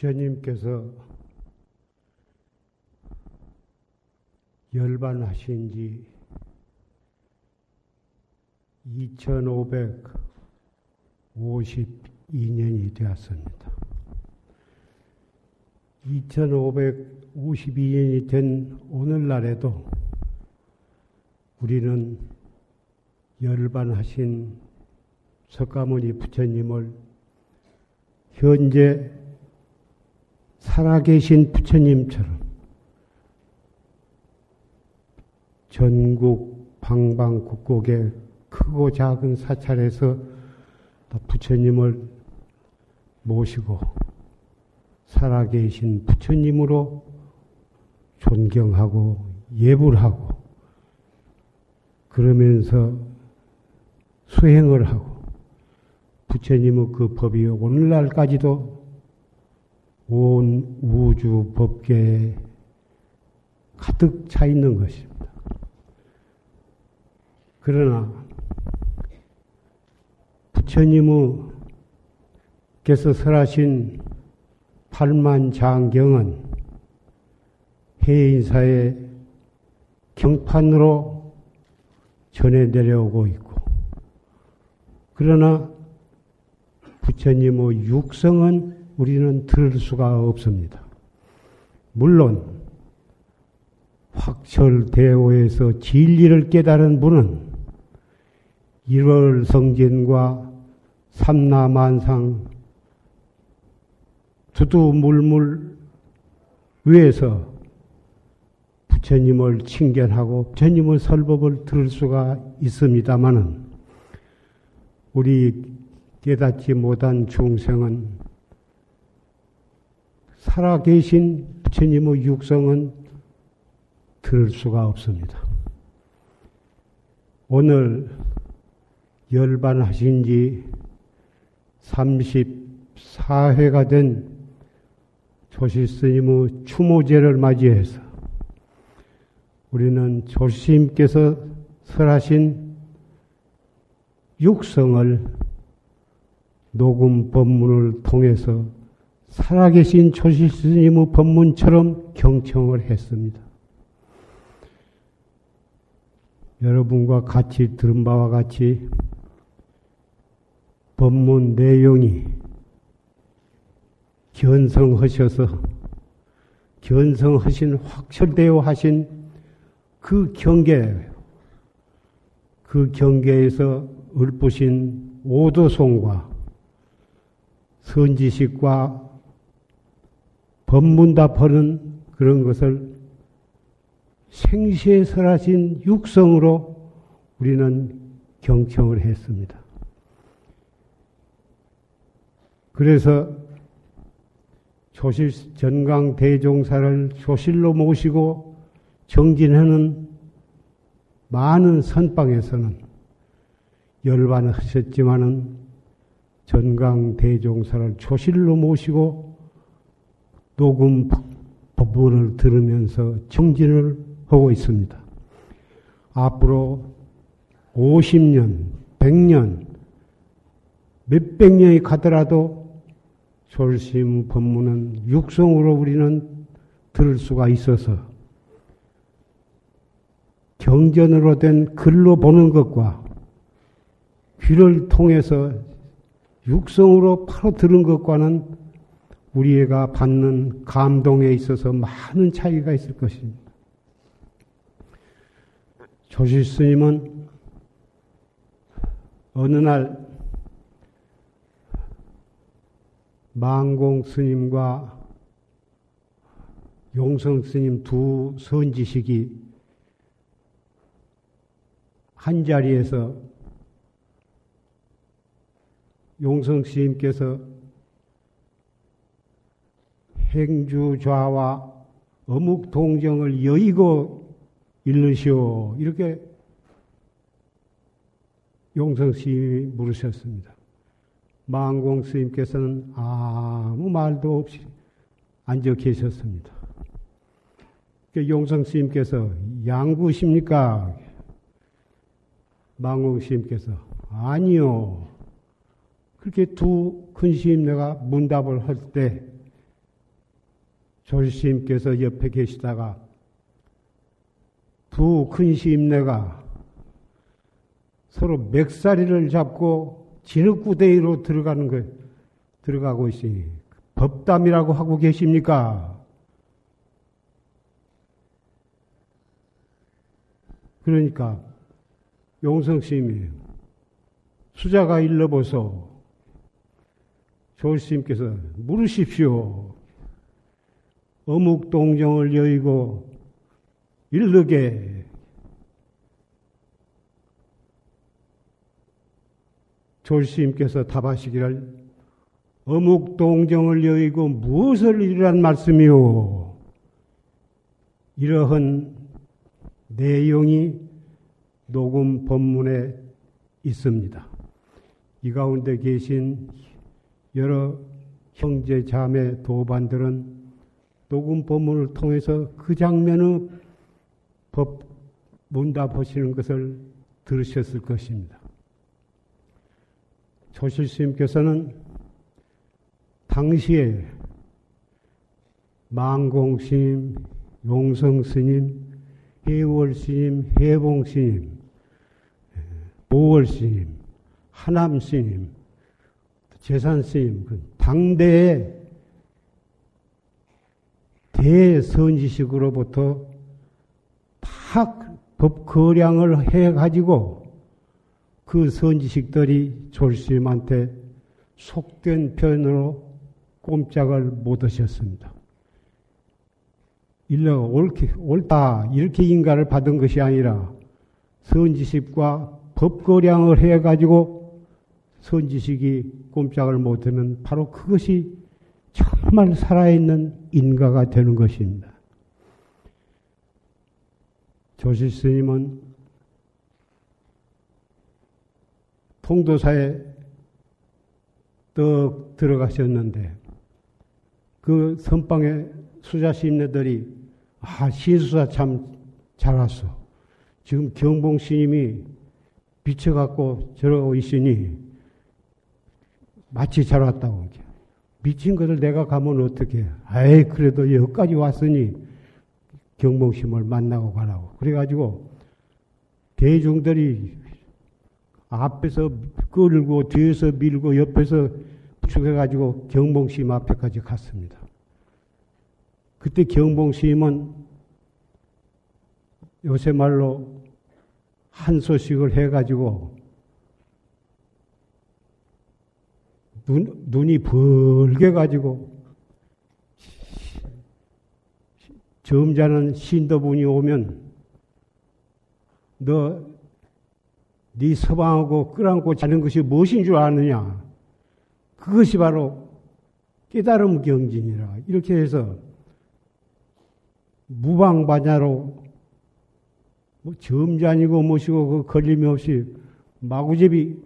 부처님께서 열반하신 지 2552년이 되었습니다. 2552년이 된 오늘날에도 우리는 열반하신 석가모니 부처님을 현재 살아계신 부처님처럼 전국 방방곡곡에 크고 작은 사찰에서 부처님을 모시고 살아계신 부처님으로 존경하고 예불 하고 그러면서 수행을 하고 부처님의 그 법이 오늘날까지도 온 우주 법계에 가득 차 있는 것입니다. 그러나 부처님께서 설하신 팔만 장경은 해인사의 경판으로 전해 내려오고 있고 그러나 부처님의 육성은 우리는 들을 수가 없습니다. 물론 확철대오에서 진리를 깨달은 분은 일월성진과 삼라만상 두두물물 위에서 부처님을 칭견하고 부처님의 설법을 들을 수가 있습니다마는 우리 깨닫지 못한 중생은 살아계신 부처님의 육성은 들을 수가 없습니다. 오늘 열반하신 지 34회가 된 조실스님의 추모제를 맞이해서 우리는 조실스님께서 설하신 육성을 녹음 법문을 통해서 살아계신 조실스님의 법문처럼 경청을 했습니다. 여러분과 같이 들은 바와 같이 법문 내용이 견성하셔서 견성하신 확철되어 하신 그 경계 그 경계에서 읊으신 오도송과 선지식과 법문답하는 그런 것을 생시에 설하신 육성으로 우리는 경청을 했습니다. 그래서 조실 전강 대종사를 조실로 모시고 정진하는 많은 선방에서는 열반을 하셨지만은 전강 대종사를 조실로 모시고 녹음 법문을 들으면서 정진을 하고 있습니다. 앞으로 50년, 100년, 몇백 년이 가더라도 졸심 법문은 육성으로 우리는 들을 수가 있어서 경전으로 된 글로 보는 것과 귀를 통해서 육성으로 바로 들은 것과는 우리가 받는 감동에 있어서 많은 차이가 있을 것입니다. 조실 스님은 어느 날 망공 스님과 용성 스님 두 선지식이 한 자리에서 용성 스님께서 행주좌와 어묵 동정을 여의고 일르시오. 이렇게 용성 스님이 물으셨습니다. 망공 스님께서는 아무 말도 없이 앉아 계셨습니다. 용성 스님께서 양구십니까? 망공 스님께서 아니요. 그렇게 두 큰 스님 내가 문답을 할 때 조시님께서 옆에 계시다가 두 큰 시임내가 서로 맥사리를 잡고 진흙구덩이로 들어가는 거 들어가고 있으니 법담이라고 하고 계십니까? 그러니까 용성 스님이 수자가 일러보소 조스님께서 물으십시오. 어묵 동정을 여의고 일르게 조스님께서 답하시기를 어묵 동정을 여의고 무엇을 이르란 말씀이오? 이러한 내용이 녹음 본문에 있습니다. 이 가운데 계신 여러 형제 자매 도반들은 녹음 본문을 통해서 그 장면의 법 문답하시는 것을 들으셨을 것입니다. 조실 스님께서는 당시에 망공 스님, 용성 스님, 해월 스님, 해봉 스님, 보월 스님, 하남 스님, 재산 스님, 그 당대의 대선지식으로부터 다 법거량을 해가지고 그 선지식들이 졸스님한테 속된 편으로 꼼짝을 못 하셨습니다. 일러 옳게, 옳다, 이렇게 인가를 받은 것이 아니라 선지식과 법거량을 해가지고 선지식이 꼼짝을 못하면 바로 그것이 정말 살아있는 인가가 되는 것입니다. 조실 스님은 통도사에 떡 들어가셨는데 그 선방에 수자심네들이 아 신수사 참 잘 왔어. 지금 경봉 스님이 비쳐갖고 저러고 있으니 마치 잘 왔다고. 미친 것을 내가 가면 어떻게? 아이 그래도 여기까지 왔으니 경봉심을 만나고 가라고. 그래가지고 대중들이 앞에서 끌고 뒤에서 밀고 옆에서 축해가지고 경봉심 앞에까지 갔습니다. 그때 경봉심은 요새 말로 한 소식을 해가지고 눈, 눈이 벌게 가지고 점잖은 신도분이 오면 너 네 서방하고 끌안고 자는 것이 무엇인 줄 아느냐? 그것이 바로 깨달음 경진이라 이렇게 해서 무방반야로 뭐 점잖이고 무엇이고 그 걸림이 없이 마구잡이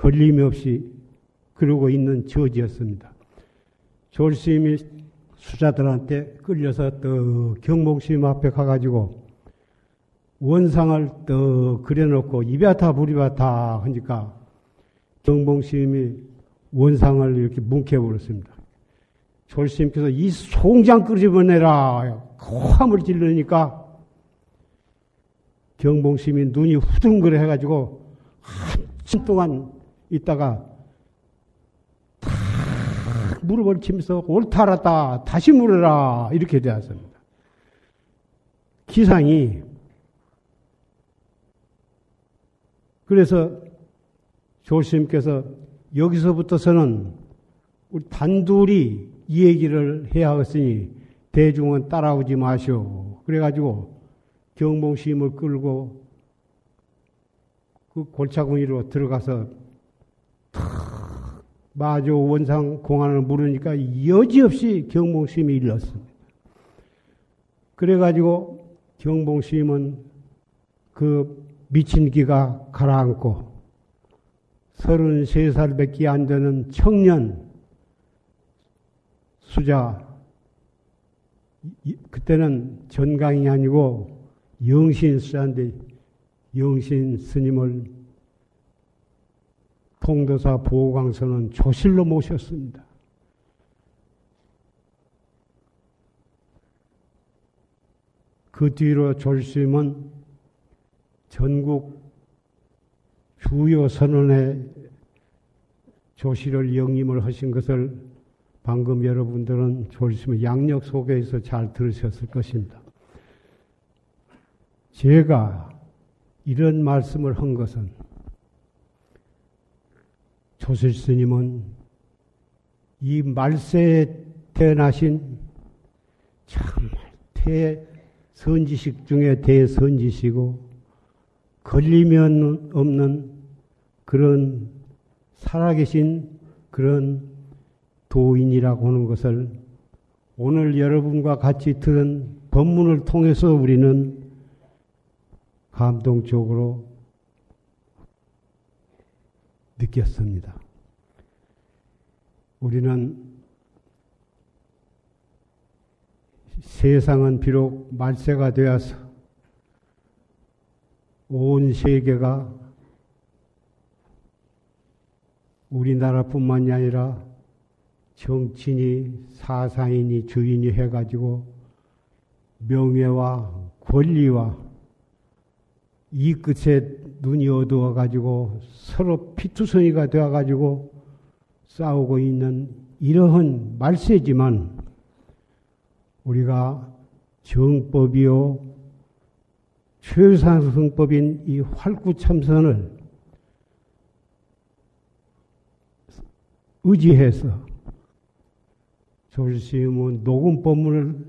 걸림이 없이 그러고 있는 처지였습니다. 졸스님이 수자들한테 끌려서 또 경복스님 앞에 가가지고 원상을 또 그려놓고 이베타 부리바타 하니까 경봉스님이 원상을 이렇게 뭉개버렸습니다. 졸스님께서 이 송장 끄집어내라 화을 질르니까 경봉스님이 눈이 후둥그려 해가지고 한참 동안 있다가 탁 무릎을 치면서 옳다 알았다 다시 물어라 이렇게 되었습니다. 기상이 그래서 조스님께서 여기서부터서는 우리 단둘이 이 얘기를 해야 하겠으니 대중은 따라오지 마시오. 그래가지고 경봉심을 끌고 그 골차구니로 들어가서 마조 원상 공안을 물으니까 여지없이 경봉심이 일렀습니다. 그래가지고 경봉심은 그 미친 기가 가라앉고 33살밖에 안 되는 청년 수자 그때는 전강이 아니고 영신 수자인데 영신 스님을 통도사 보호광선은 조실로 모셨습니다. 그 뒤로 졸심은 전국 주요 선언의 조실을 영임을 하신 것을 방금 여러분들은 졸심의 양력 소개에서 잘 들으셨을 것입니다. 제가 이런 말씀을 한 것은 조실 스님은 이 말세에 태어나신 정말 대선지식 중에 대선지시고 걸리면 없는 그런 살아계신 그런 도인이라고 하는 것을 오늘 여러분과 같이 들은 법문을 통해서 우리는 감동적으로 느꼈습니다. 우리는 세상은 비록 말세가 되어서 온 세계가 우리나라뿐만이 아니라 정치니 사상이니 주인이 해가지고 명예와 권리와 이 끝에 눈이 어두워 가지고 서로 피투성이가 되어 가지고 싸우고 있는 이러한 말세지만 우리가 정법이요 최상승법인 이 활구참선을 의지해서 조실스님은 녹음 법문을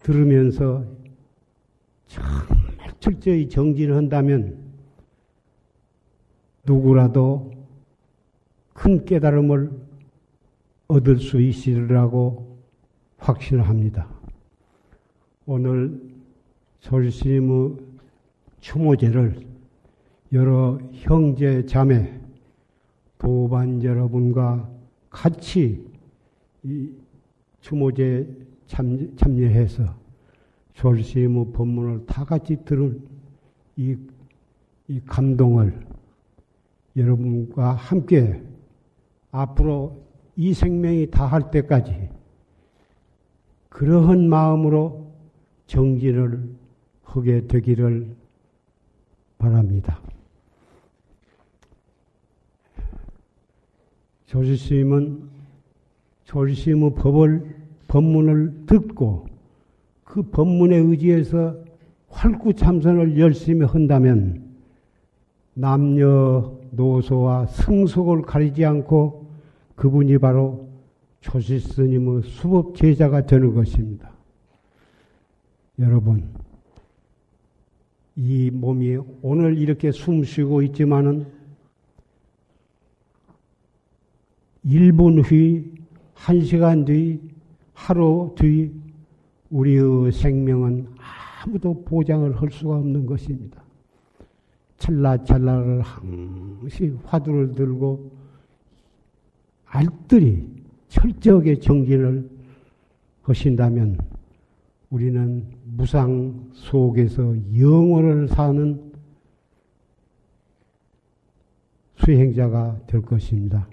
들으면서 정말 철저히 정진을 한다면 누구라도 큰 깨달음을 얻을 수 있으리라고 확신을 합니다. 오늘 조실스님의 추모제를 여러 형제 자매 도반 여러분과 같이 이 추모제 참여해서 졸시의 법문을 다 같이 들은 이, 이 감동을 여러분과 함께 앞으로 이 생명이 다할 때까지 그러한 마음으로 정진을 하게 되기를 바랍니다. 조지스님은 조지스님의 법을 법문을 듣고 그 법문에 의지해서 활구 참선을 열심히 한다면 남녀 노소와 성속을 가리지 않고 그분이 바로 조실 스님의 수법 제자가 되는 것입니다. 여러분, 이 몸이 오늘 이렇게 숨 쉬고 있지만은 1분 뒤, 1시간 뒤, 하루 뒤 우리의 생명은 아무도 보장을 할 수가 없는 것입니다. 찰나찰나를 항시 화두를 들고 알뜰히 철저하게 정진을 하신다면 우리는 무상 속에서 영원을 사는 수행자가 될 것입니다.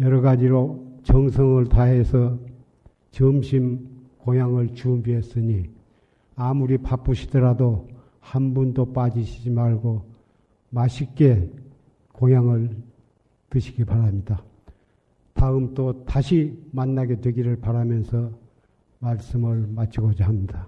여러 가지로 정성을 다해서 점심 고향을 준비했으니 아무리 바쁘시더라도 한 분도 빠지시지 말고 맛있게 고향을 드시기 바랍니다. 다음 또 다시 만나게 되기를 바라면서 말씀을 마치고자 합니다.